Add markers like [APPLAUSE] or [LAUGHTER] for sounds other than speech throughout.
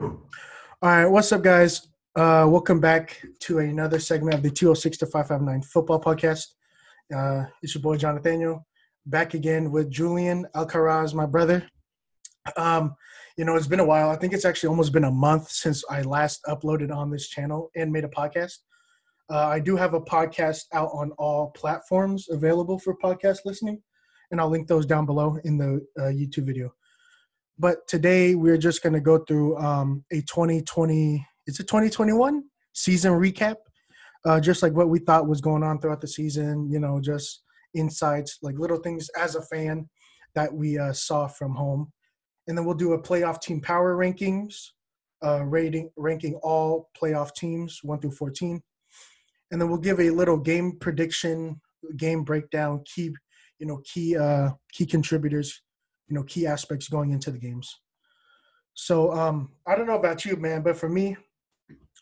All right, what's up, guys? Uh, welcome back to another segment of the 206 to 559 football podcast. Uh, it's your boy Jonathan, back again with Julian Alcaraz, my brother. Um, you know, it's been a while. I think it's actually almost been a month since I last uploaded on this channel and made a podcast. Uh, I do have a podcast out on all platforms available for podcast listening, and I'll link those down below in the uh, YouTube video. But today we're just going to go through um, a 2020, it's a 2021 season recap, uh, just like what we thought was going on throughout the season, you know, just insights, like little things as a fan that we uh, saw from home. And then we'll do a playoff team power rankings, uh, rating, ranking all playoff teams 1 through 14. And then we'll give a little game prediction, game breakdown, key, you know, key, uh, key contributors you know key aspects going into the games. So um, I don't know about you, man, but for me,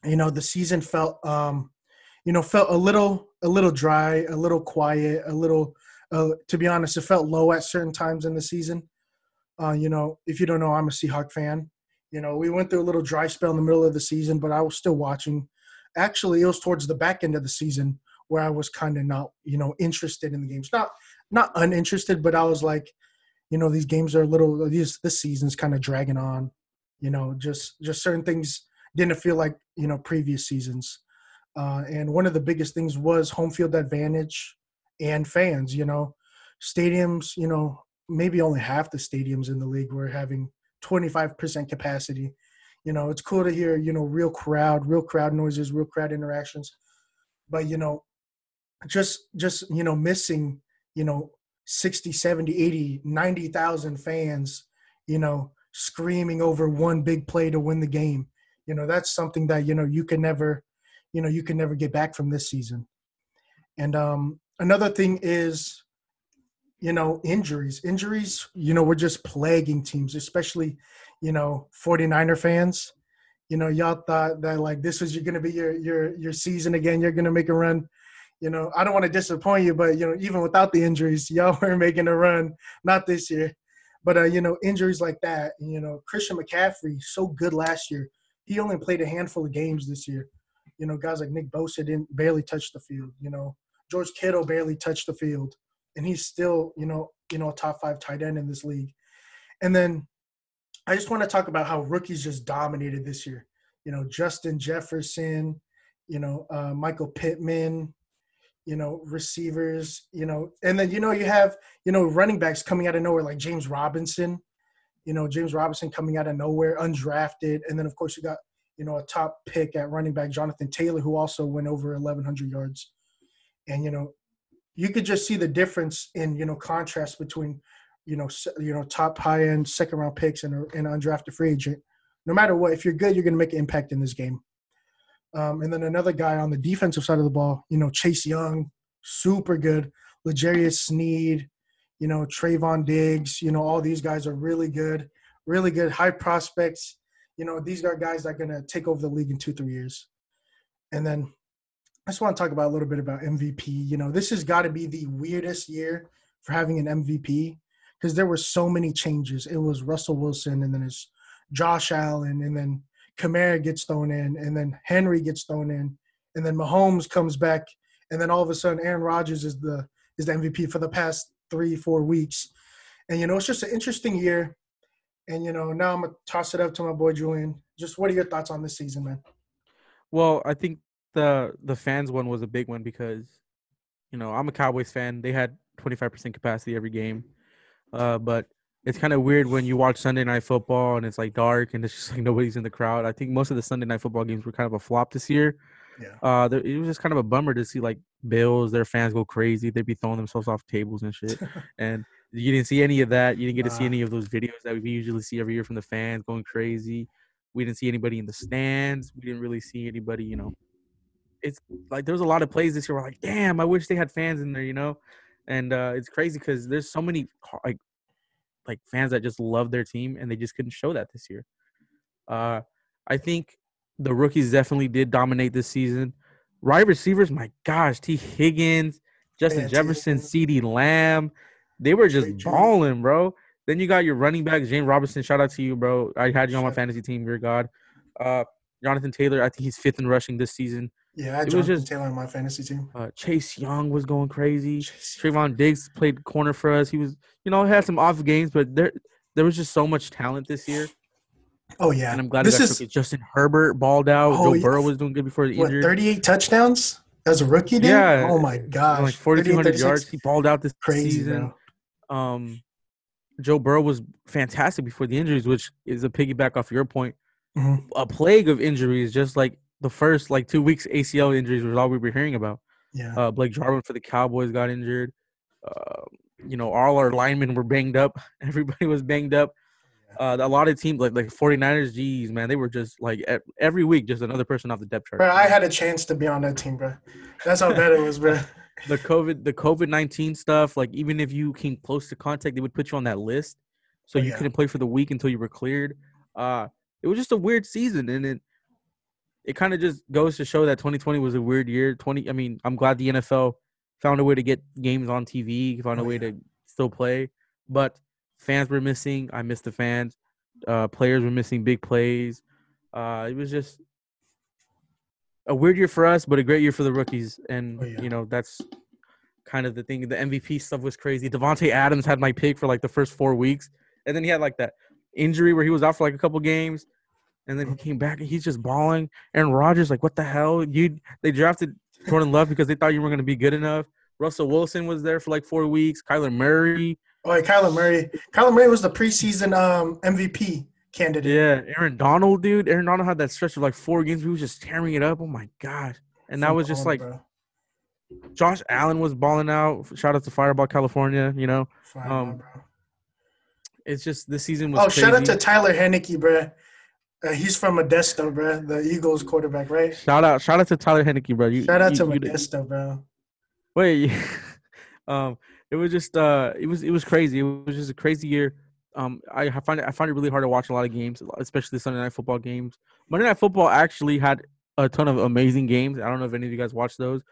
you know, the season felt um, you know felt a little a little dry, a little quiet, a little. Uh, to be honest, it felt low at certain times in the season. Uh, you know, if you don't know, I'm a Seahawk fan. You know, we went through a little dry spell in the middle of the season, but I was still watching. Actually, it was towards the back end of the season where I was kind of not, you know, interested in the games. Not not uninterested, but I was like, you know these games are a little these this season's kind of dragging on you know just just certain things didn't feel like you know previous seasons. Uh, and one of the biggest things was home field advantage and fans you know. Stadiums you know maybe only half the stadiums in the league were having 25% capacity. You know it's cool to hear you know real crowd real crowd noises real crowd interactions. But you know just just you know missing you know 60, 70, 80, 90,000 fans, you know, screaming over one big play to win the game. You know, that's something that, you know, you can never, you know, you can never get back from this season. And um, another thing is, you know, injuries. Injuries, you know, we're just plaguing teams, especially, you know, 49er fans. You know, y'all thought that like this was going to be your your your season again. You're to make a run you know, I don't want to disappoint you, but you know, even without the injuries, y'all [LAUGHS] were making a run. Not this year, but uh, you know, injuries like that. You know, Christian McCaffrey so good last year. He only played a handful of games this year. You know, guys like Nick Bosa didn't barely touch the field. You know, George Kittle barely touched the field, and he's still, you know, you know, a top five tight end in this league. And then I just want to talk about how rookies just dominated this year. You know, Justin Jefferson, you know, uh, Michael Pittman, you know, receivers, you know, and then you know you have you know running backs coming out of nowhere like James Robinson, you know James Robinson coming out of nowhere, undrafted, and then of course you got you know a top pick at running back Jonathan Taylor who also went over 1100 yards, and you know you could just see the difference in you know contrast between you know you know top high end second round picks and an undrafted free agent. No matter what, if you're good, you're going to make an impact in this game. Um, and then another guy on the defensive side of the ball, you know, Chase Young, super good. L'Jarius Sneed, you know, Trevon Diggs, you know, all these guys are really good, really good, high prospects. You know, these are guys that are going to take over the league in two, three years. And then I just want to talk about a little bit about MVP. You know, this has got to be the weirdest year for having an MVP because there were so many changes. It was Russell Wilson, and then it's Josh Allen, and then Kamara gets thrown in, and then Henry gets thrown in, and then Mahomes comes back, and then all of a sudden Aaron Rodgers is the is the MVP for the past three four weeks, and you know it's just an interesting year, and you know now I'm gonna toss it up to my boy Julian. Just what are your thoughts on this season, man? Well, I think the the fans one was a big one because you know I'm a Cowboys fan. They had 25% capacity every game, uh, but it's kind of weird when you watch Sunday night football and it's like dark and it's just like [LAUGHS] nobody's in the crowd. I think most of the Sunday night football games were kind of a flop this year. Yeah. Uh, there, it was just kind of a bummer to see like Bills, their fans go crazy. They'd be throwing themselves off tables and shit. [LAUGHS] and you didn't see any of that. You didn't get to see any of those videos that we usually see every year from the fans going crazy. We didn't see anybody in the stands. We didn't really see anybody, you know. It's like there was a lot of plays this year. We're like, damn, I wish they had fans in there, you know. And uh, it's crazy because there's so many like like fans that just love their team and they just couldn't show that this year. Uh, I think the rookies definitely did dominate this season. Wide receivers, my gosh, Tee Higgins, Justin yeah, Jefferson, CeeDee Lamb, they were just balling, bro. Then you got your running back, James Robinson. Shout out to you, bro. I had you on my fantasy team. You're God. Uh, Jonathan Taylor. I think he's fifth in rushing this season. Yeah, I It was just- Taylor on my fantasy team. Uh, Chase Young was going crazy. Jeez. Trevon Diggs played corner for us. He was, you know, had some off games, but there there was just so much talent this year, Oh yeah, and I'm glad this is. Justin Herbert balled out. Oh, Joe yeah. Burrow was doing good before the what injury. 38 touchdowns as a rookie. Dude? Yeah, Oh my gosh. like 38, 4,200 yards. He balled out this Crazy, season. bro. Um, Joe Burrow was fantastic before the injuries, which is a piggyback off your point. Mhm. A plague of injuries, just like the first like two weeks ACL injuries was all we were hearing about. Yeah. Uh, Blake Jarwin for the Cowboys got injured. Uh, you know, all our linemen were banged up. [LAUGHS] Everybody was banged up. Uh, a lot of teams like like 49ers, geez, man, they were just like every week just another person off the depth chart. Bro, I had a chance to be on that team, bro. That's how bad it was, bro. [LAUGHS] the COVID the COVID nineteen stuff, like even if you came close to contact, they would put you on that list, so Oh, you yeah. couldn't play for the week until you were cleared. Uh, it was just a weird season, and it it kind of just goes to show that 2020 was a weird year. 20, I mean, I'm glad the NFL found a way to get games on TV, found a Oh, way yeah. to still play, but fans were missing. I missed the fans. Uh, players were missing big plays. Uh, it was just a weird year for us, but a great year for the rookies. And Oh, yeah. you know that's kind of the thing. The MVP stuff was crazy. Davante Adams had my pick for like the first four weeks, and then he had like that injury where he was out for like a couple games, and then he came back and he's just balling. Aaron Rodgers, like what the hell? You they drafted Jordan Love because they thought you were going to be good enough. Russell Wilson was there for like four weeks. Kyler Murray, Oh, yeah, Kyler Murray. Kyler Murray was the preseason um, MVP candidate. yeah, Aaron Donald, dude. Aaron Donald had that stretch of like four games. He was just tearing it up. Oh my god! And that was just like bro. Josh Allen was balling out. Shout out to Firebaugh California. You know, Fine, um, it's just this season was. Oh, shout out to Tyler Henneke, bro. Uh, he's from Modesto, bro. The Eagles quarterback, right? Shout out, shout out to Tyler Henneke, bro. You, Shout out you, to you- Modesto, bro. Wait, [LAUGHS] um, it was just uh, it was it was crazy. It was just a crazy year. Um, I find it I find it really hard to watch a lot of games, especially the Sunday night football games. Monday night football actually had a ton of amazing games. I don't know if any of you guys watched those.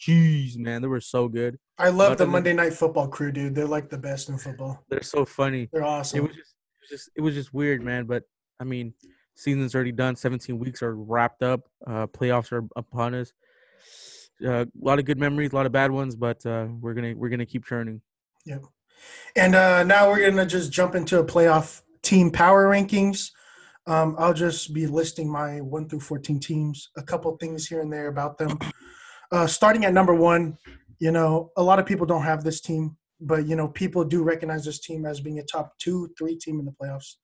Jeez, man, they were so good. I love Other the Monday Night Football crew, dude. They're like the best in football. They're so funny. They're It awesome. was just, it was just, it was just weird, man. But I mean, season's already done. Seventeen weeks are wrapped up. Uh, playoffs are upon us. Uh, a lot of good memories, a lot of bad ones, but uh, we're gonna we're gonna keep churning. And uh, now we're gonna just jump into a playoff team power rankings. Um, I'll just be listing my one through fourteen teams. A couple things here and there about them. Uh, starting at number one, you know, a lot of people don't have this team, but you know, people do recognize this team as being a top two, three team in the playoffs.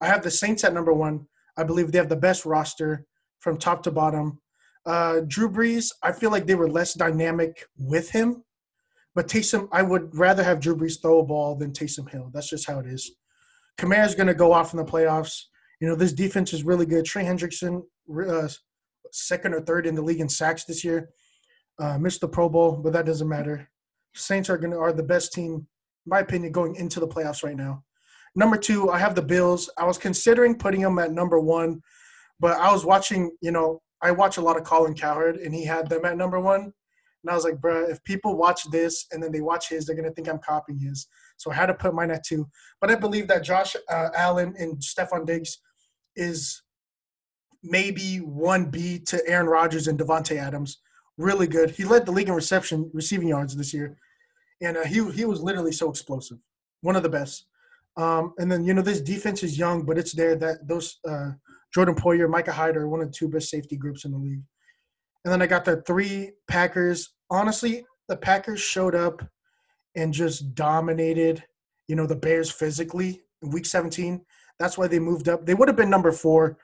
I have the Saints at number one. I believe they have the best roster from top to bottom. Uh, Drew Brees, I feel like they were less dynamic with him, but Taysom, I would rather have Drew Brees throw a ball than Taysom Hill. That's just how it is. Kamara's going to go off in the playoffs. You know, this defense is really good. Trey Hendrickson, uh, second or third in the league in sacks this year. Uh, missed the Pro Bowl, but that doesn't matter. Saints are going to are the best team, my opinion, going into the playoffs right now. Number two, I have the Bills. I was considering putting them at number one, but I was watching. You know, I watch a lot of Colin Cowherd, and he had them at number one. And I was like, bruh, if people watch this and then they watch his, they're gonna think I'm copying his. So I had to put mine at two. But I believe that Josh uh, Allen and Stefon Diggs is maybe one B to Aaron Rodgers and Davante Adams. Really good. He led the league in reception, receiving yards this year, and uh, he he was literally so explosive. One of the best. Um, and then you know this defense is young, but it's there that those uh, Jordan Poyer, Micah Hyde are one of the two best safety groups in the league. And then I got the three Packers. Honestly, the Packers showed up and just dominated, you know, the Bears physically in week 17. That's why they moved up. They would have been number four,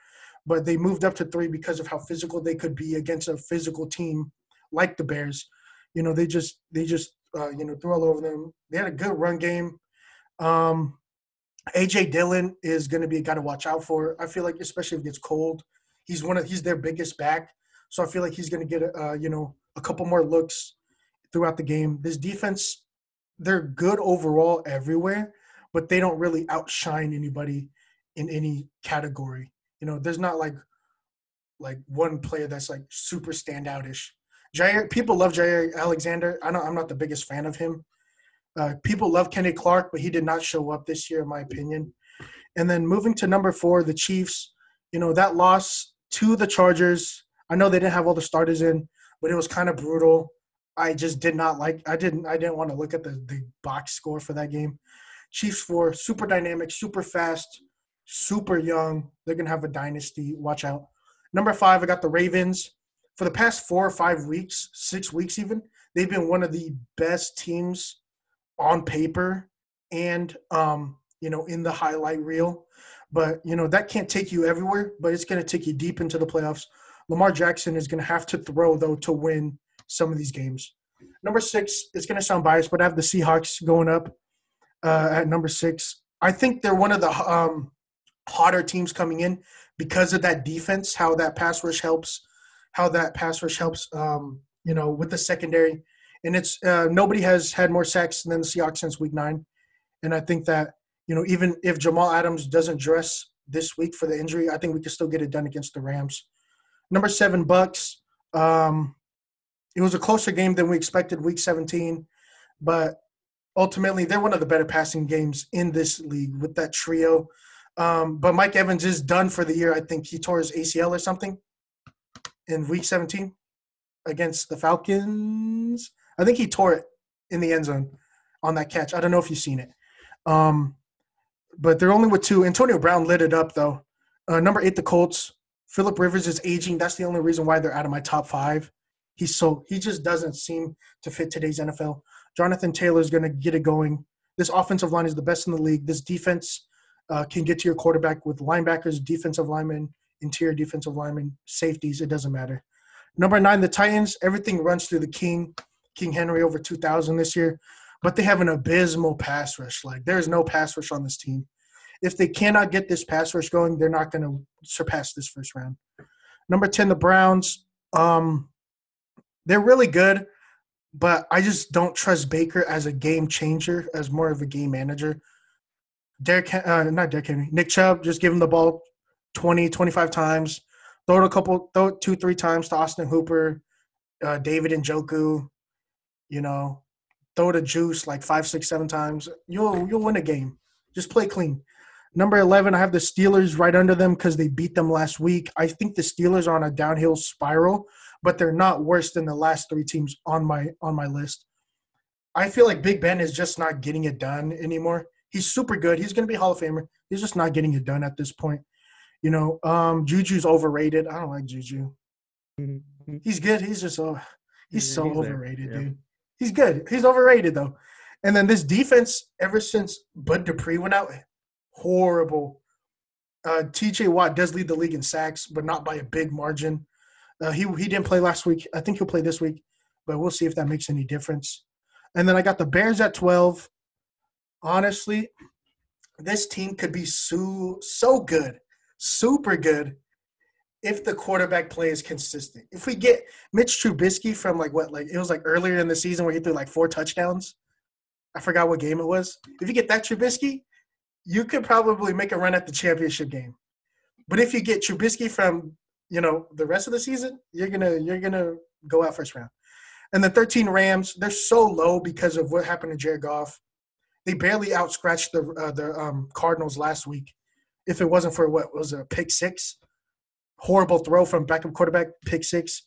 but they moved up to three because of how physical they could be against a physical team like the Bears. You know, they just they just uh, you know threw all over them. They had a good run game. Um, AJ Dillon is going to be a guy to watch out for. I feel like, especially if it gets cold, he's one of he's their biggest back. So I feel like he's going to get uh, you know a couple more looks throughout the game. This defense, they're good overall everywhere, but they don't really outshine anybody in any category. You know, there's not like like one player that's like super standoutish. Jaire, people love Jaire Alexander. I know I'm not the biggest fan of him. Uh, people love Kenny Clark, but he did not show up this year, in my opinion. And then moving to number four, the Chiefs. You know that loss to the Chargers. I know they didn't have all the starters in, but it was kind of brutal. I just did not like. I didn't. I didn't want to look at the the box score for that game. Chiefs four, super dynamic, super fast, super young. They're gonna have a dynasty. Watch out. Number five, I got the Ravens. For the past four or five weeks, six weeks even, they've been one of the best teams on paper and um, you know in the highlight reel. But you know that can't take you everywhere, but it's gonna take you deep into the playoffs. Lamar Jackson is gonna have to throw though to win some of these games. Number six, it's gonna sound biased, but I have the Seahawks going up uh, at number six. I think they're one of the um, hotter teams coming in because of that defense, how that pass rush helps, how that pass rush helps, um, you know, with the secondary. And it's uh, nobody has had more sacks than the Seahawks since week nine. And I think that, you know, even if Jamal Adams doesn't dress this week for the injury, I think we can still get it done against the Rams. Number seven, Bucks. Um, it was a closer game than we expected week 17, but ultimately they're one of the better passing games in this league with that trio um, but Mike Evans is done for the year. I think he tore his ACL or something in week 17 against the Falcons. I think he tore it in the end zone on that catch. I don't know if you've seen it. Um, but they're only with two. Antonio Brown lit it up though. Uh, number eight, the Colts. Philip Rivers is aging. That's the only reason why they're out of my top five. He's so he just doesn't seem to fit today's NFL. Jonathan Taylor is going to get it going. This offensive line is the best in the league. This defense uh, can get to your quarterback with linebackers, defensive linemen, interior defensive linemen, safeties. It doesn't matter. Number nine, the Titans. Everything runs through the King, King Henry over 2,000 this year, but they have an abysmal pass rush. Like there's no pass rush on this team. If they cannot get this pass rush going, they're not going to surpass this first round. Number 10, the Browns. Um, they're really good, but I just don't trust Baker as a game changer, as more of a game manager. Derrick, uh, not Derrick Henry, Nick Chubb, just give him the ball 20, 25 times. Throw it a couple, throw it two, three times to Austin Hooper, uh, David Njoku. You know, throw the juice like five, six, seven times. You'll you'll win a game. Just play clean. Number eleven, I have the Steelers right under them because they beat them last week. I think the Steelers are on a downhill spiral, but they're not worse than the last three teams on my on my list. I feel like Big Ben is just not getting it done anymore. He's super good. He's going to be Hall of Famer. He's just not getting it done at this point. You know, um, Juju's overrated. I don't like Juju. Mm-hmm. He's good. He's just so he's so he's overrated, yeah. dude. He's good. He's overrated though. And then this defense, ever since Bud Dupree went out, horrible. Uh, T.J. Watt does lead the league in sacks, but not by a big margin. Uh, he he didn't play last week. I think he'll play this week, but we'll see if that makes any difference. And then I got the Bears at twelve honestly, this team could be so so good, super good, if the quarterback play is consistent. If we get Mitch Trubisky from like what, like it was like earlier in the season where he threw like four touchdowns. I forgot what game it was. If you get that Trubisky, you could probably make a run at the championship game. But if you get Trubisky from you know the rest of the season, you're gonna you're gonna go out first round. And the 13 Rams, they're so low because of what happened to Jared Goff. They barely outscratched the uh, the um, Cardinals last week. If it wasn't for what was it, a pick six, horrible throw from backup quarterback, pick six.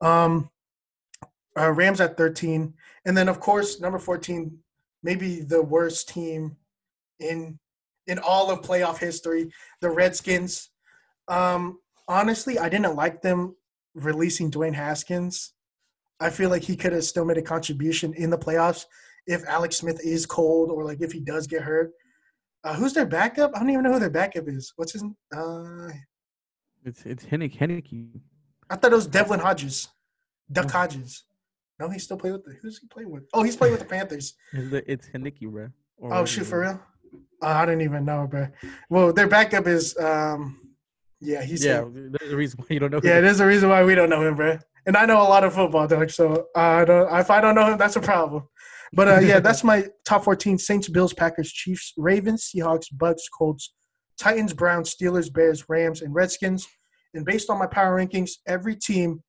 Um, uh, Rams at 13, and then of course number 14, maybe the worst team in in all of playoff history, the Redskins. Um, honestly, I didn't like them releasing Dwayne Haskins. I feel like he could have still made a contribution in the playoffs if Alex Smith is cold or like if he does get hurt. Uh, who's their backup? I don't even know who their backup is. What's his? Uh, it's it's Hennick Henneke. I thought it was Devlin Hodges, Duck oh. Hodges. No, he still playing with the. Who's he playing with? Oh, he's playing with the Panthers. It's Henneke, bro. Or oh shoot, for real? Uh, I didn't even know, bro. Well, their backup is um, yeah, he's yeah. There's a reason why you don't know. Yeah, him. there's a reason why we don't know him, bro. And I know a lot of football, dog. So uh, I don't. If I don't know him, that's a problem. But uh, yeah, that's my top 14 Saints, Bills, Packers, Chiefs, Ravens, Seahawks, Bucks, Colts, Titans, Browns, Steelers, Bears, Rams, and Redskins. And based on my power rankings, every team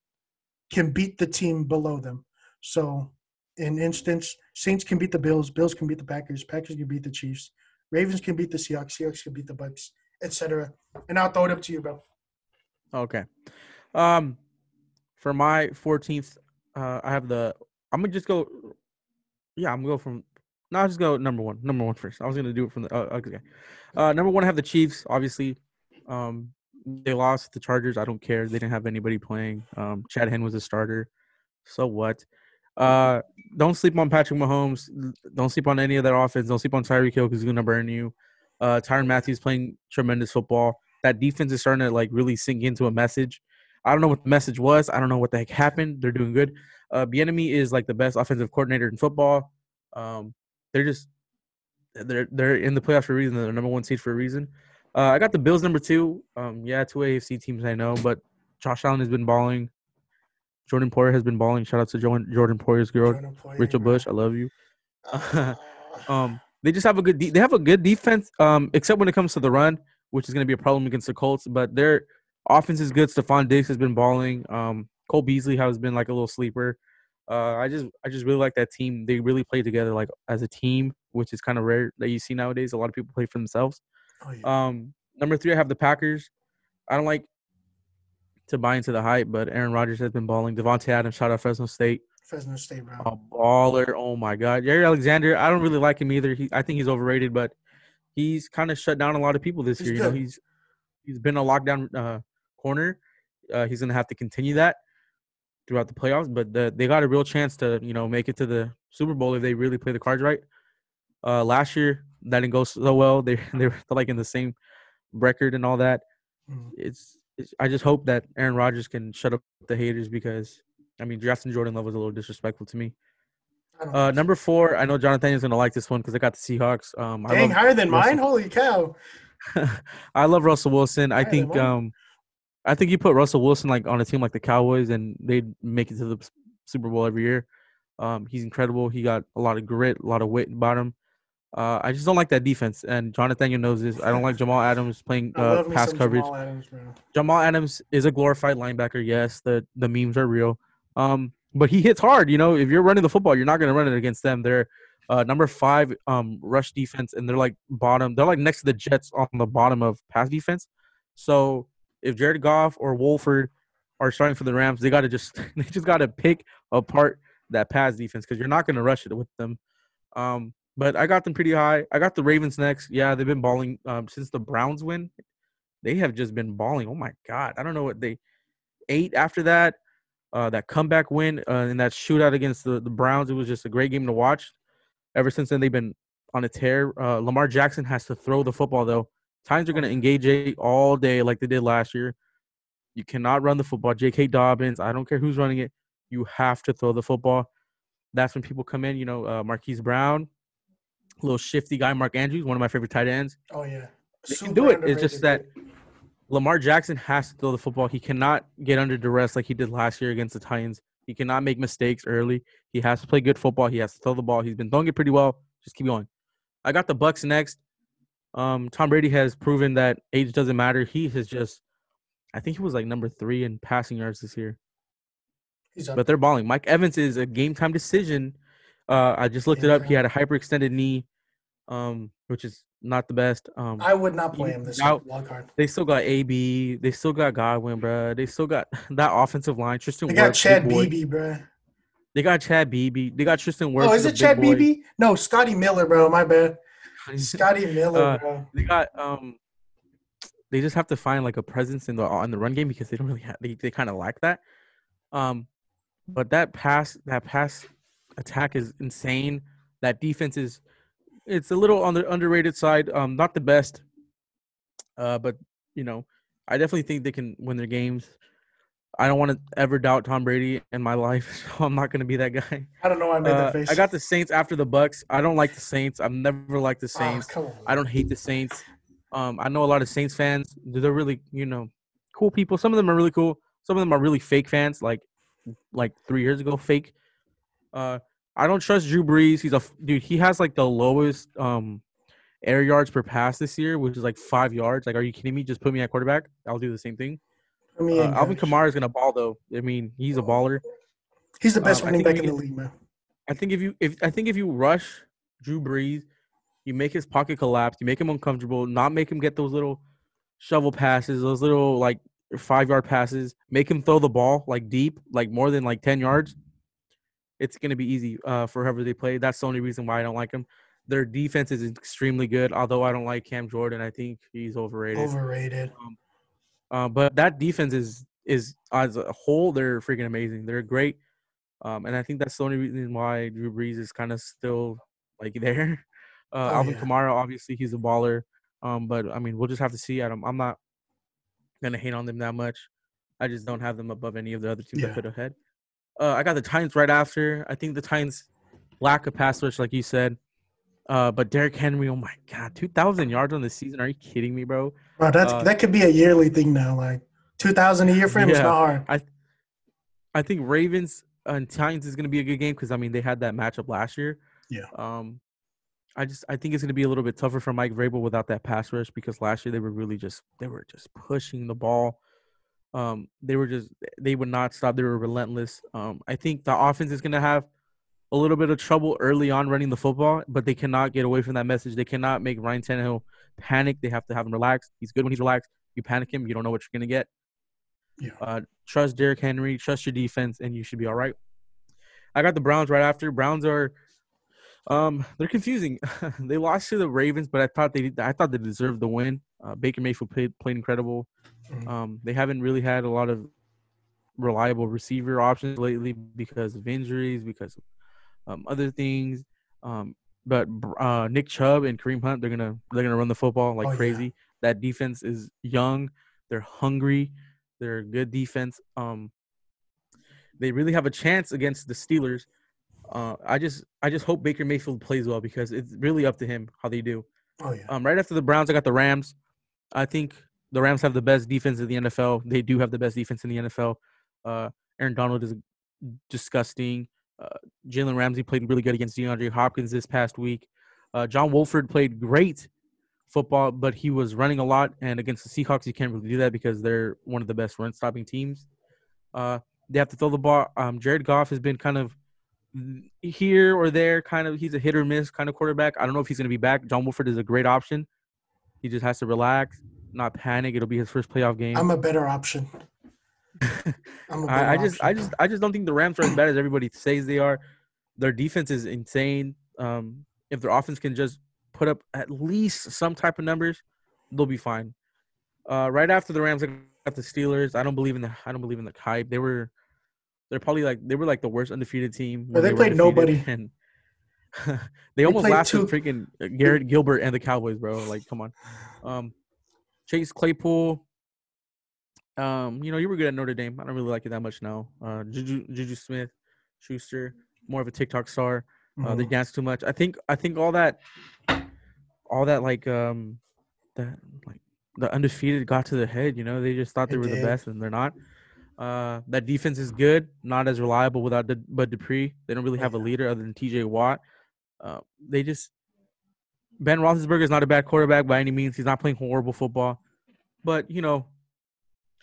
can beat the team below them. So in instance, Saints can beat the Bills, Bills can beat the Packers, Packers can beat the Chiefs, Ravens can beat the Seahawks, Seahawks can beat the Bucks, etc. And I'll throw it up to you, bro. Okay. Um, for my 14th, uh, I have the. I'm gonna just go. Yeah, I'm gonna go from. No, I'll just go number one. Number one first. I was gonna do it from the. Uh, okay. Uh, number one, I have the Chiefs. Obviously, um, they lost the Chargers. I don't care. They didn't have anybody playing. Um, Chad Henne was a starter. So what? Uh, don't sleep on Patrick Mahomes. Don't sleep on any of that offense. Don't sleep on Tyreek Hill because he's gonna burn you. Uh, Tyrann Mathieu's playing tremendous football. That defense is starting to like really sink into a message. I don't know what the message was. I don't know what the heck happened. They're doing good. Uh, Bieniemy is like the best offensive coordinator in football. Um, they're just they're they're in the playoffs for a reason. They're the number one seed for a reason. Uh, I got the Bills number two. Um, yeah, two AFC teams I know, but Josh Allen has been balling. Jordan Poyer has been balling. Shout out to Jordan, Jordan Poyer's girl, Jordan Poyer, Rachel bro. Bush. I love you. [LAUGHS] Um, [LAUGHS] they just have a good. De- they have a good defense. Um, except when it comes to the run, which is going to be a problem against the Colts. But their offense is good. Stefon Diggs has been balling. Um, Cole Beasley has been like a little sleeper. Uh, I just I just really like that team. They really play together like as a team, which is kind of rare that you see nowadays. A lot of people play for themselves. Oh, yeah. Um, number three, I have the Packers. I don't like to buy into the hype, but Aaron Rodgers has been balling. Davante Adams, shout out Fresno State, Fresno State, bro. a baller. Oh my God, Jerry Alexander. I don't really like him either. He, I think he's overrated, but he's kind of shut down a lot of people this He's year. You know, he's he's been a lockdown uh, corner. Uh, he's gonna have to continue that throughout the playoffs, but the, they got a real chance to you know make it to the Super Bowl if they really play the cards right. Uh, last year that didn't go so well. They [LAUGHS] they were like in the same record and all that. Mhm. It's, it's I just hope that Aaron Rodgers can shut up the haters because I mean drafting Jordan Love was a little disrespectful to me. Uh, number four, I know Jonathan is gonna like this one because I got the Seahawks. Um, I Dang, higher than mine. Holy cow! [LAUGHS] I love Russell Wilson. I Higher than think um I think you put Russell Wilson like on a team like the Cowboys and they'd make it to the Super Bowl every year. Um he's incredible. He got a lot of grit, a lot of wit about him. Uh I just don't like that defense and Jonathan you knows this. I don't like Jamal Adams playing uh, pass coverage. Jamal Adams. Jamal Adams is a glorified linebacker. Yes, the the memes are real. Um, but he hits hard. You know, if you're running the football, you're not going to run it against them. They're uh, number five um, rush defense, and they're like bottom. They're like next to the Jets on the bottom of pass defense. So if Jared Goff or Wolford are starting for the Rams, they got to just [LAUGHS] they just got to pick apart that pass defense because you're not going to rush it with them. Um, but I got them pretty high. I got the Ravens next. Yeah, they've been balling um, since the Browns win they have just been balling. Oh my god, I don't know what they eight after that. Uh, that comeback win uh, in that shootout against the, the Browns, it was just a great game to watch. Ever since then, they've been on a tear. Uh, Lamar Jackson has to throw the football though. Times are going to engage all day like they did last year. You cannot run the football. J.K. Dobbins, I don't care who's running it. You have to throw the football. That's when people come in. You know, uh, Marquise Brown, little shifty guy. Mark Andrews, one of my favorite tight ends. Oh yeah, They can do it. It's just that Lamar Jackson has to throw the football. He cannot get under duress like he did last year against the Titans. He cannot make mistakes early. He has to play good football. He has to throw the ball. He's been throwing it pretty well. Just keep going. I got the Bucks next. Um, Tom Brady has proven that age doesn't matter. He has just, I think he was like number three in passing yards this year. He's. But they're balling. Mike Evans is a game time decision. Uh, I just looked it up. He had a hyperextended knee, um, which is not the best. Um, I would not play him this now- wild card. they still got AB. They still got Godwin, bro. They still got [LAUGHS] that offensive line. Tristan They got Chad. Beebe, bro. They got Chad Beebe. They got Tristan Wirfs. Oh, is it Chad. Beebe? No, Scotty Miller, bro. My bad. Scotty [LAUGHS] Miller, Uh, bro. They got um. They just have to find like a presence in the on the run game because they don't really have. They they kind of lack that. Um, but that pass that pass attack is insane. That defense is it's a little on the underrated side. Um, not the best. Uh, but you know, I definitely think they can win their games. I don't want to ever doubt Tom Brady in my life, [LAUGHS] so I'm not going to be that guy. I don't know why I made Uh, that face. I got the Saints after the Bucks. I don't like the Saints. I've never liked the Ah, Saints. come on. I don't hate the Saints. Um, I know a lot of Saints fans. They're really, you know, cool people. Some of them are really cool. Some of them are really fake fans, like like three years ago, fake. Uh, I don't trust Drew Brees. He's a dude. He has like the lowest um air yards per pass this year, which is like five yards. Like, are you kidding me? Just put me at quarterback. I'll do the same thing. For me Uh, Alvin Kamara is gonna ball though. I mean, he's a baller. He's the best um, I running back in the league, man. I think if you if I think if you rush Drew Brees, you make his pocket collapse, you make him uncomfortable, not make him get those little shovel passes, those little like five yard passes, make him throw the ball like deep, like more than like ten yards. It's gonna be easy uh, for whoever they play. That's the only reason why I don't like them. Their defense is extremely good, although I don't like Cam Jordan. I think he's overrated. Overrated. Um, uh, but that defense is is as a whole, they're freaking amazing. They're great, um, and I think that's the only reason why Drew Brees is kind of still like [LAUGHS] there. Uh, Oh, Alvin yeah. Kamara, obviously, he's a baller. Um, but I mean, we'll just have to see. I'm, I'm not gonna hate on them that much. I just don't have them above any of the other teams I Yeah. could have had. Uh, I got the Titans right after. I think the Titans lack a pass rush, like you said. Uh, but Derrick Henry, oh my god, two thousand yards on the season? Are you kidding me, bro? Bro, that's Uh, that could be a yearly thing now. Like two thousand a year for him is not hard. I, I think Ravens and Titans is going to be a good game because I mean they had that matchup last year. Yeah. Um, I just I think it's going to be a little bit tougher for Mike Vrabel without that pass rush because last year they were really just they were just pushing the ball. Um, they were just they would not stop. They were relentless. Um, I think the offense is going to have a little bit of trouble early on running the football, but they cannot get away from that message. They cannot make Ryan Tannehill panic. They have to have him relaxed. He's good when he's relaxed. You panic him, you don't know what you're going to get. Yeah. Uh, trust Derrick Henry, trust your defense, and you should be all right. I got the Browns right after. Browns are, um, they're confusing. [LAUGHS] they lost to the Ravens, but I thought they, I thought they deserved the win. Uh, Baker Mayfield played, played incredible. Mhm. Um, they haven't really had a lot of reliable receiver options lately because of injuries, because of um, other things. Um, but uh, Nick Chubb and Kareem Hunt, they're gonna they're gonna run the football like Oh, yeah. crazy. That defense is young. They're hungry. They're a good defense. Um, they really have a chance against the Steelers. Uh, I just I just hope Baker Mayfield plays well because it's really up to him how they do. Oh yeah. Um, right after the Browns, I got the Rams. I think the Rams have the best defense in the NFL. They do have the best defense in the NFL. Uh, Aaron Donald is disgusting. Uh, Jalen Ramsey played really good against DeAndre Hopkins this past week. Uh, John Wolford played great football, but he was running a lot. And against the Seahawks, you can't really do that because they're one of the best run stopping teams. Uh, they have to throw the ball. Um, Jared Goff has been kind of here or there, kind of. He's a hit or miss kind of quarterback. I don't know if he's going to be back. John Wolford is a great option. He just has to relax, not panic. It'll be his first playoff game. I'm a better option. I, I just, I just, I just don't think the Rams are as bad as everybody says they are. Their defense is insane. Um, if their offense can just put up at least some type of numbers, they'll be fine. Uh, right after the Rams, got the Steelers. I don't believe in the, I don't believe in the hype. They were, they're probably like they were like the worst undefeated team. When they played nobody. [LAUGHS] and [LAUGHS] they almost played lasted freaking Garrett Gilbert and the Cowboys, bro. Like, come on. Um, Chase Claypool. Um, you know, you were good at Notre Dame. I don't really like it that much now. Uh, Juju, Juju Smith, Schuster, more of a TikTok star. Uh, they Mhm. dance too much. I think. I think all that, all that like um, that like the undefeated got to the head. You know, they just thought they It were did. the best, and they're not. Uh, that defense is good, not as reliable without the, Bud Dupree. They don't really have a leader other than T.J. Watt. Uh, they just Ben Roethlisberger is not a bad quarterback by any means. He's not playing horrible football, but you know,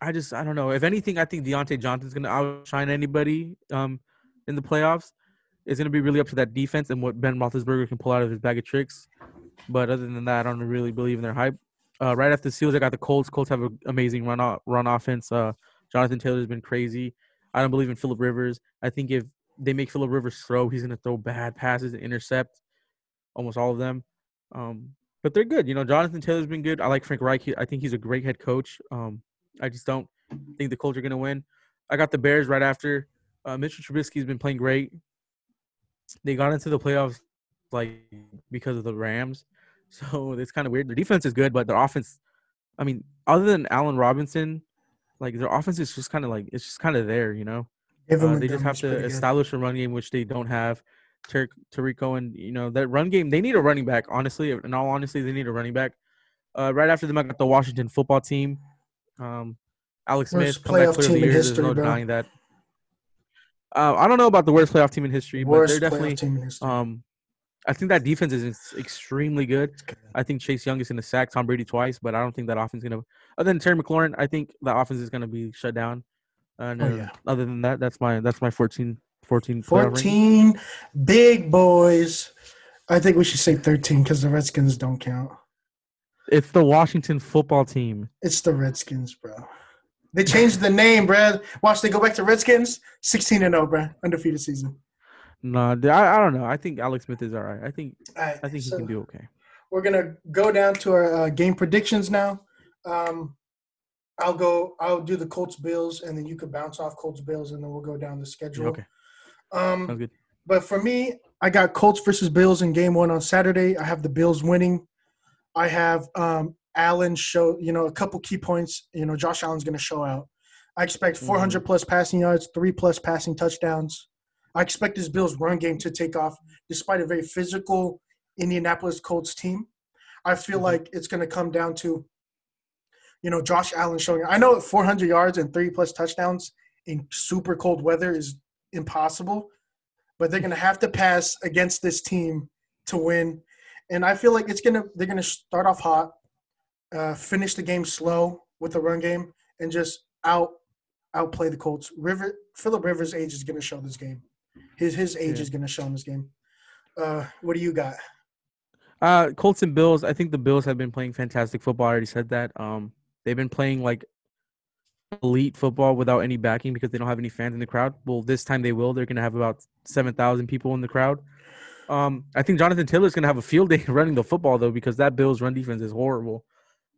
I just I don't know. If anything, I think Diontae Johnson's gonna outshine anybody um in the playoffs. It's gonna be really up to that defense and what Ben Roethlisberger can pull out of his bag of tricks. But other than that, I don't really believe in their hype. Uh, right after the Steelers, I got the Colts. Colts have an amazing run off, run offense. Uh, Jonathan Taylor's been crazy. I don't believe in Philip Rivers. I think if they make Philip Rivers throw, he's gonna throw bad passes and intercept almost all of them. Um, but they're good. You know, Jonathan Taylor's been good. I like Frank Reich. I think he's a great head coach. Um, I just don't think the Colts are gonna win. I got the Bears right after. Uh, Mitchell Trubisky's been playing great. They got into the playoffs like because of the Rams, [LAUGHS] so it's kind of weird. Their defense is good, but their offense. I mean, other than Allen Robinson, like their offense is just kind of like it's just kind of there, you know. Uh, they just have to establish a run game, which they don't have. Tar- Tarico and you know that run game, they need a running back. Honestly, in all honesty, they need a running back. Uh, right after them, I got the Washington football team. Um, Alex Worst Smith, comeback playoff player of the team in. There's history, no bro. denying that. Uh, I don't know about the worst playoff team in history, but they're definitely. team in. Um, I think that defense is extremely good. I think Chase Young is going to sack Tom Brady twice, but I don't think that offense is going to. Other than Terry McLaurin, I think the offense is going to be shut down. And Oh, uh, yeah. other than that, that's my that's my 14 14. 14 big boys. I think we should say 13 because the Redskins don't count. It's the Washington football team. It's the Redskins, bro. They changed the name, bro. Watch, they go back to Redskins. 16 and 0, bro. Undefeated season. No, th- I, I don't know. I think Alex Smith is all right. I think right, I think he can do okay. We're gonna go down to our uh, game predictions now. Um, I'll go. I'll do the Colts Bills, and then you could bounce off Colts Bills, and then we'll go down the schedule. Okay, Um, sounds good. But for me, I got Colts versus Bills in game one on Saturday. I have the Bills winning. I have um, Allen show, you know, a couple key points. You know, Josh Allen's going to show out. I expect 400 plus passing yards, three plus passing touchdowns. I expect this Bills run game to take off despite a very physical Indianapolis Colts team. I feel Mhm. like it's going to come down to, you know, Josh Allen showing. I know 400 yards and three plus touchdowns in super cold weather is impossible, but they're going to have to pass against this team to win. And I feel like it's gonna they're gonna start off hot, uh, finish the game slow with the run game, and just out outplay the Colts. River Philip Rivers' age is gonna show this game. His his age Yeah. is gonna show in this game. Uh, what do you got? Uh, Colts and Bills. I think the Bills have been playing fantastic football. I already said that. Um, they've been playing like elite football without any backing because they don't have any fans in the crowd. Well, this time they will. They're gonna have about seven thousand people in the crowd. Um, I think Jonathan Taylor's gonna have a field day [LAUGHS] running the football though because that Bills run defense is horrible.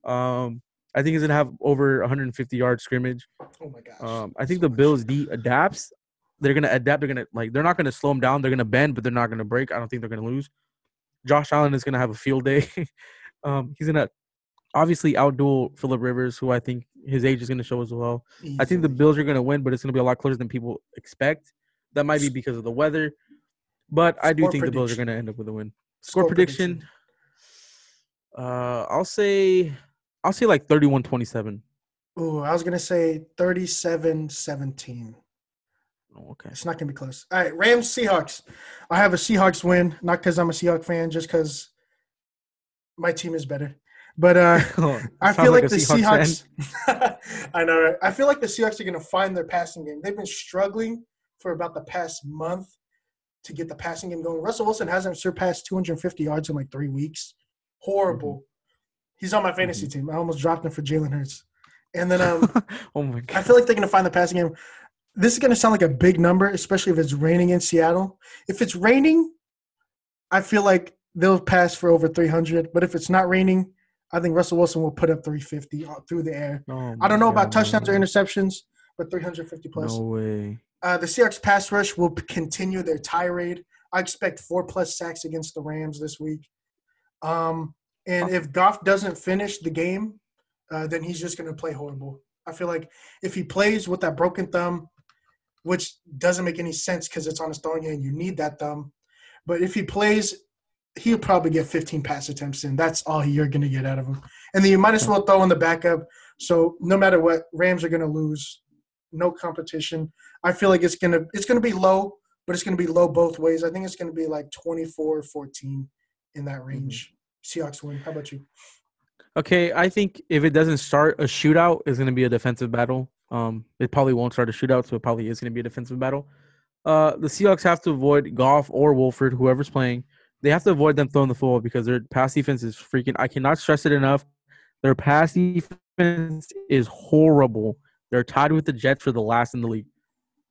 Um, I think he's gonna have over 150 yard scrimmage. Oh my gosh! Um, I think So the. Bills D adapts. They're gonna adapt. They're gonna like. They're not gonna slow them down. They're gonna bend, but they're not gonna break. I don't think they're gonna lose. Josh Allen is gonna have a field day. [LAUGHS] um, he's gonna obviously outduel Philip Rivers, who I think his age is gonna show as well. I think the Bills are gonna win, but it's gonna be a lot closer than people expect. That might be because of the weather, but I do Score think the Bills are gonna end up with a win. Score, prediction. Uh, I'll say, I'll say like 31-27. Ooh, I was gonna say 37-17. Oh, okay. It's not gonna be close. All right, Rams Seahawks. I have a Seahawks win, not because I'm a Seahawks fan, just because my team is better. But uh, [LAUGHS] I feel like, a the Seahawks. Seahawks. [LAUGHS] I know. Right? I feel like the Seahawks are going to find their passing game. They've been struggling for about the past month to get the passing game going. Russell Wilson hasn't surpassed 250 yards in like three weeks. Horrible. Mm-hmm. He's on my fantasy team. I almost dropped him for Jalen Hurts. And then um, [LAUGHS] oh my God. I feel like they're going to find the passing game. This is going to sound like a big number, especially if it's raining in Seattle. If it's raining, I feel like they'll pass for over 300. But if it's not raining, I think Russell Wilson will put up 350 uh, through the air. Oh I don't know about touchdowns or interceptions, but 350 plus. No way. Uh, the Seahawks pass rush will continue their tirade. I expect four plus sacks against the Rams this week. Um, and if Goff doesn't finish the game, uh, then he's just going to play horrible. I feel like if he plays with that broken thumb, which doesn't make any sense because it's on his throwing hand, you need that thumb. But if he plays, he'll probably get 15 pass attempts in. That's all you're going to get out of him. And then you might as well throw in the backup. So no matter what, Rams are going to lose. No competition. I feel like it's gonna it's gonna be low, but it's gonna be low both ways. I think it's gonna be like 24-14 in that range. Seahawks win. How about you? Okay, I think if it doesn't start a shootout, it's gonna be a defensive battle. Um, it probably won't start a shootout, so it probably is gonna be a defensive battle. Uh, the Seahawks have to avoid Goff or Wolford, whoever's playing. They have to avoid them throwing the football because their pass defense is freaking. I cannot stress it enough. Their pass defense is horrible. They're tied with the Jets for the last in the league.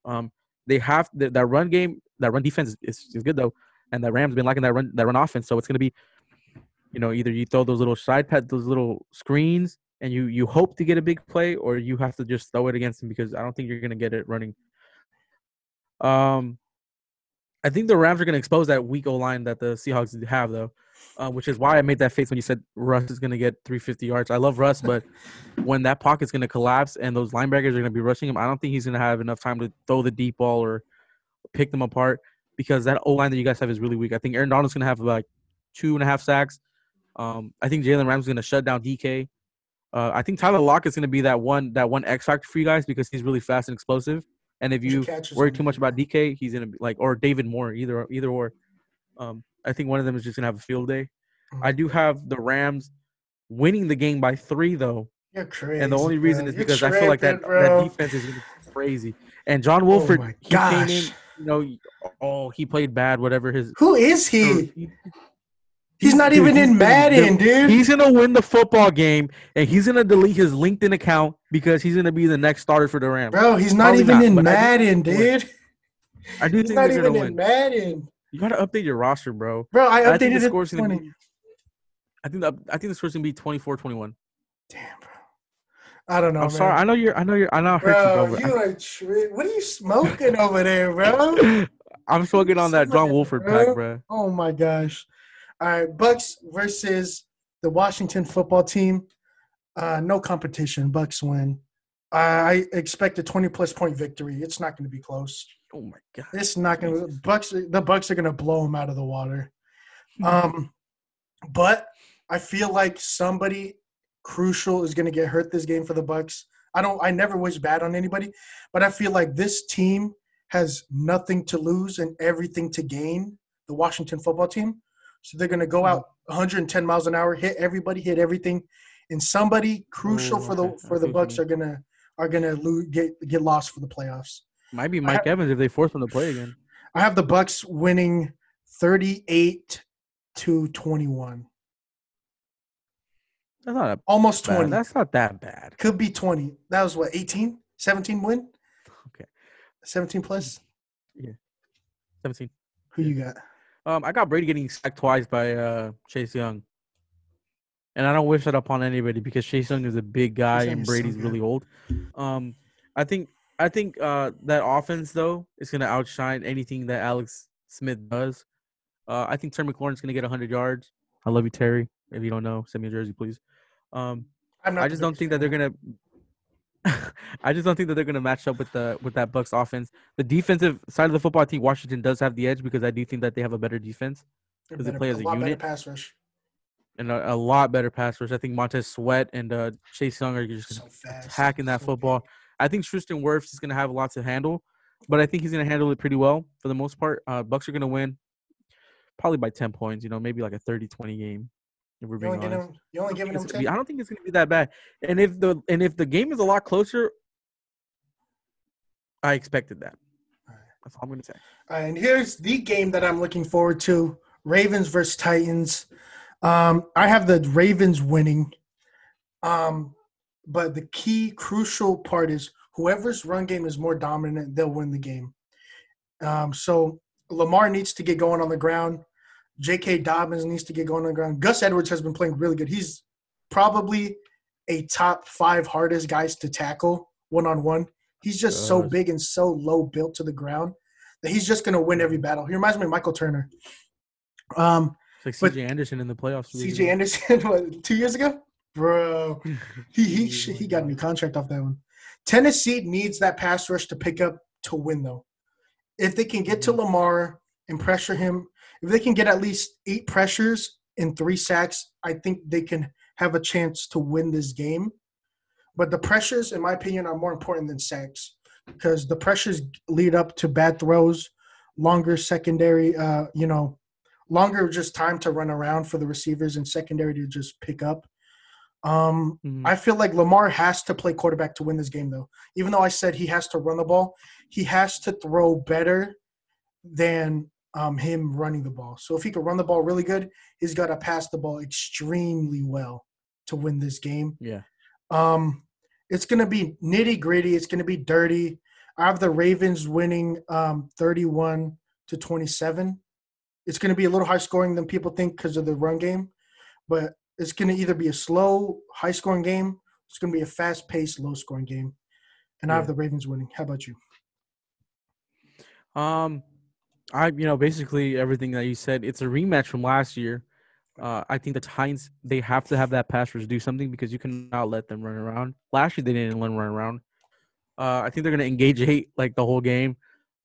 Um, they have th- that run game. That run defense is, is, good though, and the Rams been liking that run that run offense. So it's gonna be you know, either you throw those little side pat, those little screens, and you you hope to get a big play, or you have to just throw it against them because I don't think you're gonna get it running. Um, I think the Rams are gonna expose that weak O line that the Seahawks have though, uh, which is why I made that face when you said Russ is gonna get 350 yards. I love Russ, [LAUGHS] but when that pocket's gonna collapse and those linebackers are gonna be rushing him, I don't think he's gonna have enough time to throw the deep ball or pick them apart because that O line that you guys have is really weak. I think Aaron Donald's gonna have like two and a half sacks. Um, I think Jalen Ramsey's gonna shut down DK. Uh, I think Tyler Lockett's gonna be that one that one X factor for you guys because he's really fast and explosive. And if you worry too much about DK, he's gonna be like or David Moore, either either or. Um, I think one of them is just gonna have a field day. Mhm. I do have the Rams winning the game by three though, You're crazy. and the only reason bro. is because I feel like that bro. that defense is crazy. And John Wolford, oh he came in you know, oh, he played bad, whatever his. Who is he? he- He's not dude, even he's in gonna- Madden, dude. He's gonna win the football game, and he's gonna delete his LinkedIn account because he's gonna be the next starter for the Rams. Bro, he's not Probably even not, in but I do- Madden, dude. I do He's think not even in win. Madden. You gotta update your roster, bro. Bro, I I think updated the it. score's gonna be. I think the, I think the score's gonna be 24-21. Damn, bro. I don't know, I'm man. sorry. I know you're. I know you're. I know I hurt Bro, you, you bro. are tri- What are you smoking over there, bro? [LAUGHS] I'm smoking on that John Wolford bro. pack, bro. Oh my gosh. All right, Bucks versus the Washington football team. Uh, no competition. Bucks win. I expect a 20 plus point victory. It's not going to be close. Oh my god. It's not to Bucks. The Bucks are going to blow them out of the water. Hmm. Um, but I feel like somebody crucial is going to get hurt this game for the Bucks. I don't. I never wish bad on anybody, but I feel like this team has nothing to lose and everything to gain. The Washington football team, so they're going to go hmm. out 110 miles an hour, hit everybody, hit everything, and somebody crucial Oh, for the for the Bucks are gonna are gonna lose, get get lost for the playoffs. Might be Mike Evans if they force him to play again. I have the Bucks winning 38 to 21. That's not a Almost bad. 20. That's not that bad. Could be 20. That was what, 18? 17 win? Okay. 17 plus? Yeah. 17. Who you got? Um, I got Brady getting sacked twice by uh Chase Young, and I don't wish that upon anybody because Chase Young is a big guy and is so Brady's really old. Um, I think I think uh that offense though is gonna outshine anything that Alex Smith does. Uh, I think Terry McLaurin's gonna get 100 yards. I love you, Terry. If you don't know, send me a jersey, please. Um, I'm not I just don't think that they're gonna. [LAUGHS] I just don't think that they're gonna match up with the with that Bucks offense. The defensive side of the football, I think Washington does have the edge because I do think that they have a better defense because it play as a lot unit? pass rush. and a, a lot better pass rush. I think Montez Sweat and uh, Chase Young are just So fast. attacking that so football. big. I think Tristan Wirfs is gonna have a lot to handle, but I think he's gonna handle it pretty well for the most part. Uh, Bucks are gonna win, probably by ten points. You know, maybe like a 30-20 game. If we're You being only, honest. him, you only I don't giving think him it's gonna be- I don't think it's gonna be that bad. And if the and if the game is a lot closer, I expected that. That's all I'm gonna say. All right, and here's the game that I'm looking forward to: Ravens versus Titans. Um, I have the Ravens winning, um, but the key, crucial part is whoever's run game is more dominant, they'll win the game. Um, so Lamar needs to get going on the ground. J.K. Dobbins needs to get going on the ground. Gus Edwards has been playing really good. He's probably a top five hardest guys to tackle one on one. He's just so big and so low built to the ground that he's just going to win every battle. He reminds me of Michael Turner. Um, It's like C.J. Anderson in the playoffs. C.J. Anderson, [LAUGHS] what, two years ago, bro. [LAUGHS] He he he got a new contract off that one. Tennessee needs that pass rush to pick up to win though. If they can get to Mhm. Lamar and pressure him, if they can get at least eight pressures and three sacks, I think they can have a chance to win this game. But the pressures, in my opinion, are more important than sacks because the pressures lead up to bad throws, longer secondary, uh, you know, longer just time to run around for the receivers and secondary to just pick up. Um, Mhm. I feel like Lamar has to play quarterback to win this game, though. Even though I said he has to run the ball, he has to throw better than um, him running the ball. So if he could run the ball really good, he's got to pass the ball extremely well to win this game. Yeah. Um, it's going to be nitty gritty. It's going to be dirty. I have the Ravens winning um, 31 to 27. It's going to be a little high scoring than people think because of the run game, but it's going to either be a slow, high scoring game. It's going to be a fast paced, low scoring game. And I have the Ravens winning. How about you? Um, I you know basically everything that you said. It's a rematch from last year. Uh, I think the Titans they have to have that pass rush do something because you cannot let them run around. Last year they didn't let them run around. Uh, I think they're gonna engage eight like the whole game.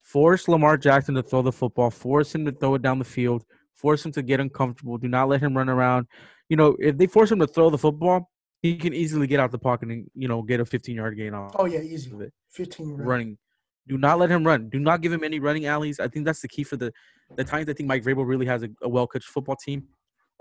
Force Lamar Jackson to throw the football. Force him to throw it down the field. Force him to get uncomfortable. Do not let him run around. You know, if they force him to throw the football, he can easily get out the pocket and you know get a 15 yard gain off Oh, yeah, easy. of it 15 run. running. Do not let him run. Do not give him any running alleys. I think that's the key for the the Titans. I think Mike Vrabel really has a, a well coached football team.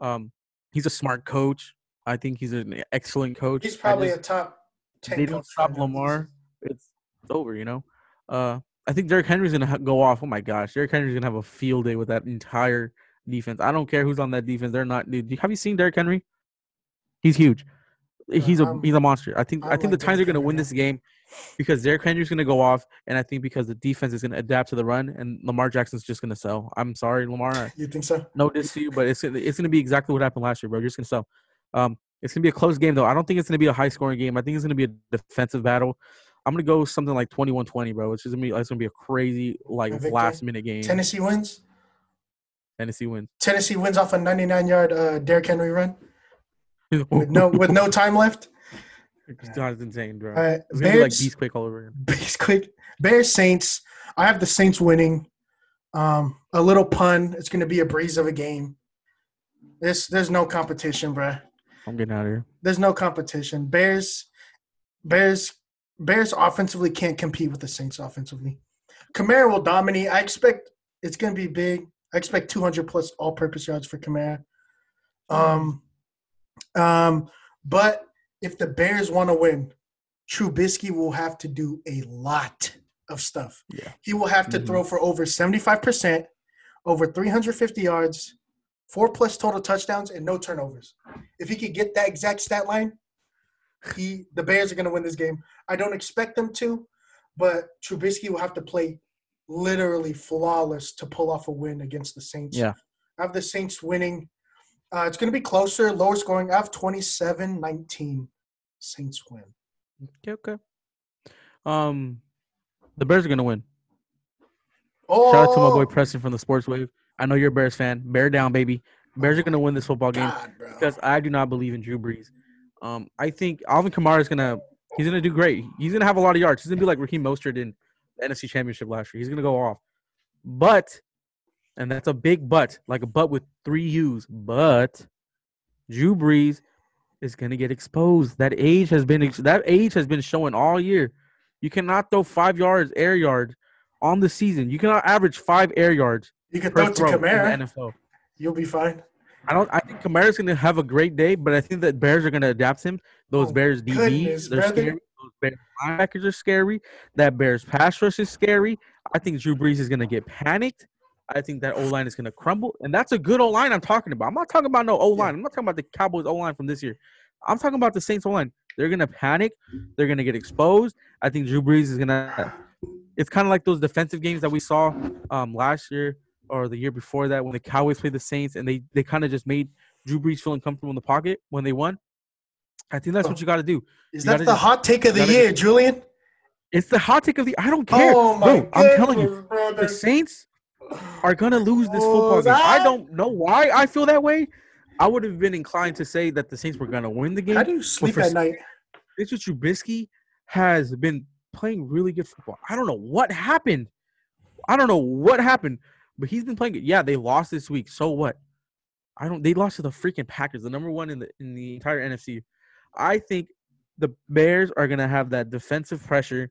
Um, he's a smart coach. I think he's an excellent coach. He's probably just- a top 10 they don't stop. Lamar. It's, it's over, you know. Uh, I think Derrick Henry's gonna ha- go off. Oh my gosh, Derrick Henry's gonna have a field day with that entire defense. I don't care who's on that defense. They're not. Dude, have you seen Derrick Henry? He's huge. He's a he's a monster. I think I think the Titans are gonna win this game because Derrick Henry's gonna go off, and I think because the defense is gonna adapt to the run, and Lamar Jackson's just gonna sell. I'm sorry, Lamar. [LAUGHS] You think so? No diss to you, but it's it's gonna be exactly what happened last year, bro. You're just gonna sell. Um, it's gonna be a close game though. I don't think it's gonna be a high scoring game. I think it's gonna be a defensive battle. I'm gonna go something like 21-20, bro. It's just gonna be it's gonna be a crazy like last minute game. Tennessee wins. Tennessee wins. Tennessee wins off a 99 yard uh, Derrick Henry run with no with no time left. That's insane, bro. All right, It's gonna be like Bears, Beast Quake all over again. Bears quick. Bears Saints. I have the Saints winning. Um, a little pun. It's going to be a breeze of a game. This there's no competition, bruh. I'm getting out of here. There's no competition. Bears, Bears, Bears offensively can't compete with the Saints offensively. Kamara will dominate. I expect it's going to be big. I expect 200 plus all-purpose yards for Kamara. Um, um, but if the Bears want to win, Trubisky will have to do a lot of stuff. Yeah. He will have to Mhm. throw for over 75%, over 350 yards, four plus total touchdowns, and no turnovers. If he could get that exact stat line, he the Bears are going to win this game. I don't expect them to, but Trubisky will have to play literally flawless to pull off a win against the Saints. Yeah. I have the Saints winning. Uh, it's going to be closer, lower scoring. I have 27 19. Saints win. Okay, okay. Um, the Bears are gonna win. Oh, Shout out to my boy Preston from the Sports Wave. I know you're a Bears fan. Bear down, baby. Bears are gonna win this football game God, because I do not believe in Drew Brees. Um, I think Alvin Kamara is gonna he's gonna do great. He's gonna have a lot of yards. He's gonna be like Raheem Mostert in NFC Championship last year. He's gonna go off, but and that's a big but, like a but with three U's. But Drew Brees is gonna get exposed. That age has been that age has been showing all year. You cannot throw five yards air yards on the season. You cannot average five air yards you can throw to throw in Kamara. the NFL. You'll be fine. I don't. I think Kamara's going to have a great day, but I think that Bears are going to adapt him. Those Oh, Bears DBs, goodness, they're brother. scary. Those Bears linebackers are scary. That Bears pass rush is scary. I think Drew Brees is going to get panicked. I think that O line is going to crumble, and that's a good O line I'm talking about. I'm not talking about no O line. I'm not talking about the Cowboys O line from this year. I'm talking about the Saints O line. They're going to panic. They're going to get exposed. I think Drew Brees is going to. It's kind of like those defensive games that we saw um, last year or the year before that when the Cowboys played the Saints and they they kind of just made Drew Brees feel uncomfortable in the pocket when they won. I think that's what you got to do. Is You that gotta the hot take of the year, just- Julian? It's the hot take of the. I don't care, Oh my bro. I'm telling you, brother. the Saints are gonna lose this Oh, football game. I don't know why I feel that way. I would have been inclined to say that the Saints were gonna win the game. How do you sleep at night? Mitchell Trubisky has been playing really good football. I don't know what happened. I don't know what happened, but he's been playing good. Yeah, they lost this week. So what? I don't. They lost to the freaking Packers, the number one in the in the entire NFC. I think the Bears are gonna have that defensive pressure.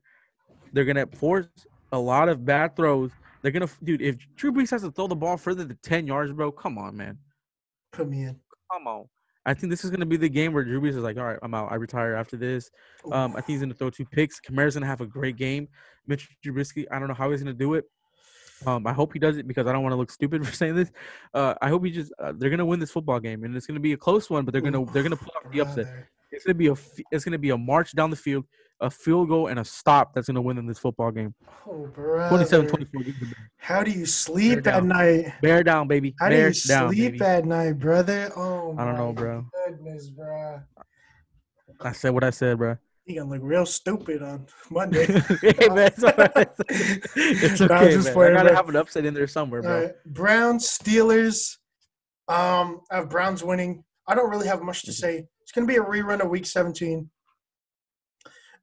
They're gonna force a lot of bad throws. They're gonna, dude. If Drew Brees has to throw the ball further than ten yards, bro, come on, man. Put me in. Come on. I think this is gonna be the game where Drew Brees is like, all right, I'm out. I retire after this. Um, I think he's gonna throw two picks. Kamara's gonna have a great game. Mitch Trubisky, I don't know how he's gonna do it. Um, I hope he does it because I don't want to look stupid [LAUGHS] for saying this. Uh, I hope he just uh, they're gonna win this football game and it's gonna be a close one, but they're gonna they're gonna pull off the upset. It's gonna be a it's gonna be a march down the field, a field goal and a stop that's gonna win them this football game. Oh, brother. 27-24. give the Bears. How do you sleep Bear at down. night? Bear down, baby. How do you down, sleep baby. at night, brother? Oh, I don't know, bro. Goodness, bro. I said what I said, bro. You gonna look real stupid on [LAUGHS] Monday. [LAUGHS] hey man, [LAUGHS] it's, right. it's okay, just man. playing, I gotta bro. have an upset in there somewhere, bro. right, Browns, Steelers. Um, I have Browns winning. I don't really have much to say. It's gonna be a rerun of Week 17.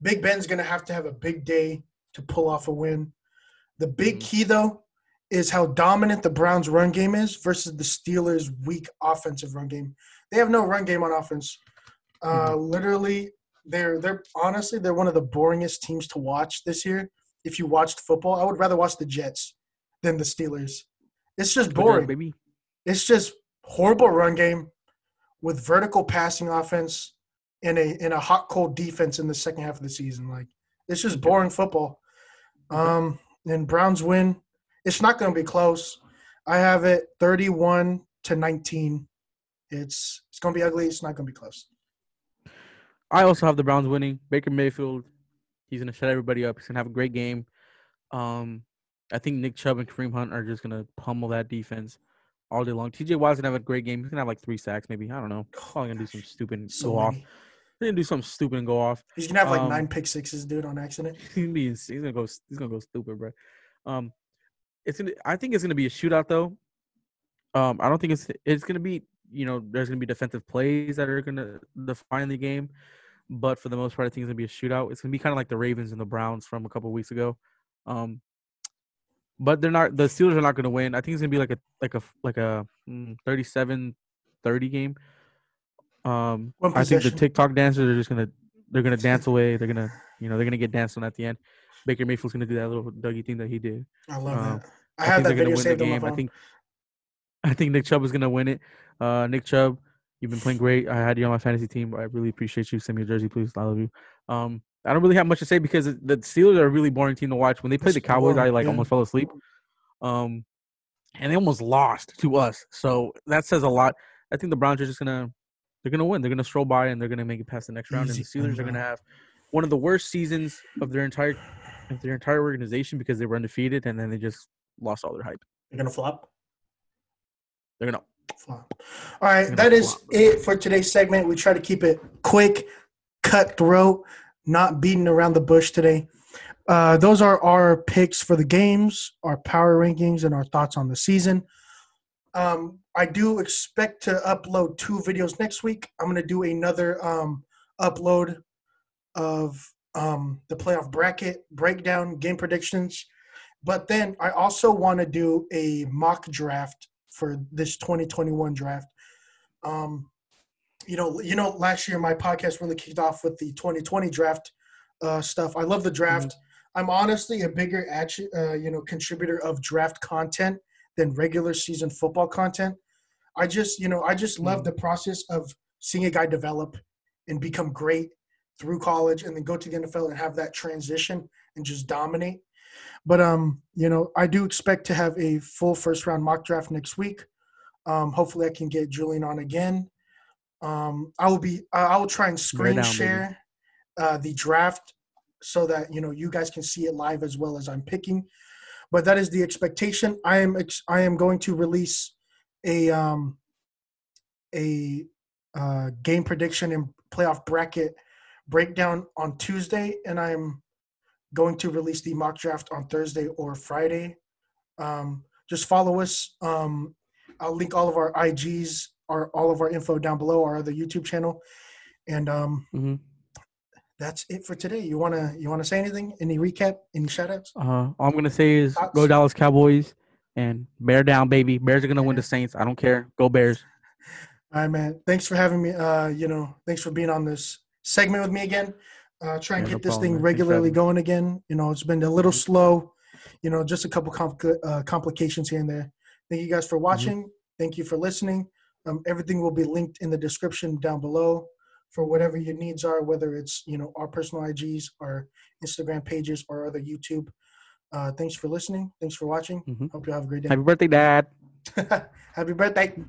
Big Ben's gonna have to have a big day to pull off a win. The big Mhm. key though is how dominant the Browns' run game is versus the Steelers' weak offensive run game. They have no run game on offense. Uh, literally, they're they're honestly they're one of the boringest teams to watch this year. If you watched football, I would rather watch the Jets than the Steelers. It's just boring. baby. It's just horrible run game with vertical passing offense and a in a hot cold defense in the second half of the season. Like it's just boring football. Um, and Browns win. It's not going to be close. I have it 31 to 19. It's it's going to be ugly. It's not going to be close. I also have the Browns winning. Baker Mayfield, he's gonna shut everybody up. He's gonna have a great game. Um, I think Nick Chubb and Kareem Hunt are just gonna pummel that defense all day long. TJ Watt's gonna have a great game. He's gonna have like three sacks, maybe. I don't know. Probably gonna do some stupid and So go off. many. He's gonna do something stupid and go off. He's gonna have like Um, nine pick sixes, dude, on accident. he's gonna be ins- he's gonna go he's gonna go stupid, bro. Um, it's gonna I think it's gonna be a shootout though. Um, I don't think it's it's gonna be you know there's gonna be defensive plays that are gonna define the game, but for the most part I think it's gonna be a shootout. It's gonna be kind of like the Ravens and the Browns from a couple weeks ago. Um, but they're not the Steelers are not gonna win. I think it's gonna be like a like a like a mm, 37-30 game. Um, I think the. TikTok dancers are just gonna they're gonna dance [LAUGHS] away. They're gonna you know they're gonna get danced on at the end. Baker Mayfield's gonna do that little Dougie thing that he did. I love Um, that. I have that video gonna win the saved on my game. I think I think Nick Chubb is gonna win it. Uh, Nick Chubb, you've been playing great. I had you on my fantasy team. I really appreciate you. Send me a jersey, please. I love you. Um, I don't really have much to say because the Steelers are a really boring team to watch. When they played the Cowboys, I like yeah. almost fell asleep. Um, and they almost lost to us. So that says a lot. I think the Browns are just gonna they're gonna win. They're gonna stroll by and they're gonna make it past the next round. Easy And the Steelers are gonna have one of the worst seasons of their entire of their entire organization because they were undefeated and then they just lost all their hype. They're gonna flop. They're gonna Flop. All right, that is flop, it for today's segment. We try to keep it quick, cutthroat, not beating around the bush today. Uh, those are our picks for the games, our power rankings, and our thoughts on the season. Um, I do expect to upload two videos next week. I'm going to do another um, upload of um, the playoff bracket breakdown, game predictions. But then I also want to do a mock draft for this 2021 draft. Um, you know, you know, last year my podcast really kicked off with the 2020 draft uh, stuff. I love the draft. I'm honestly a bigger, uh, you know, contributor of draft content than regular season football content. I just, you know, I just love Mhm. the process of seeing a guy develop and become great through college and then go to the NFL and have that transition and just dominate. But um, you know, I do expect to have a full first round mock draft next week. Um, hopefully, I can get Julian on again. Um, I will be. I I will try and screen down, share uh, the draft so that you know you guys can see it live as well as I'm picking. But that is the expectation. I am. Ex- I am going to release a um, a uh, game prediction and playoff bracket breakdown on Tuesday, and I'm going to release the mock draft on Thursday or Friday. Um, just follow us. Um, I'll link all of our IGs, our all of our info down below, our other YouTube channel, and um, Mhm. that's it for today. You wanna you wanna say anything? Any recap? Any shoutouts? Uh, all I'm gonna say is Thoughts? go Dallas Cowboys and bear down, baby. Bears are gonna win the Saints. I don't care. Go Bears. [LAUGHS] All right, man. Thanks for having me. Uh, you know, thanks for being on this segment with me again. Uh, try and Yeah, no get this problem, thing man. Regularly going again. You know, it's been a little slow. You know, just a couple compl- uh, complications here and there. Thank you guys for watching. Thank you for listening. Um, everything will be linked in the description down below for whatever your needs are, whether it's you know our personal IGs, our Instagram pages, or other YouTube. Uh, thanks for listening. Thanks for watching. Mhm. Hope you have a great day. Happy birthday, Dad. [LAUGHS] Happy birthday.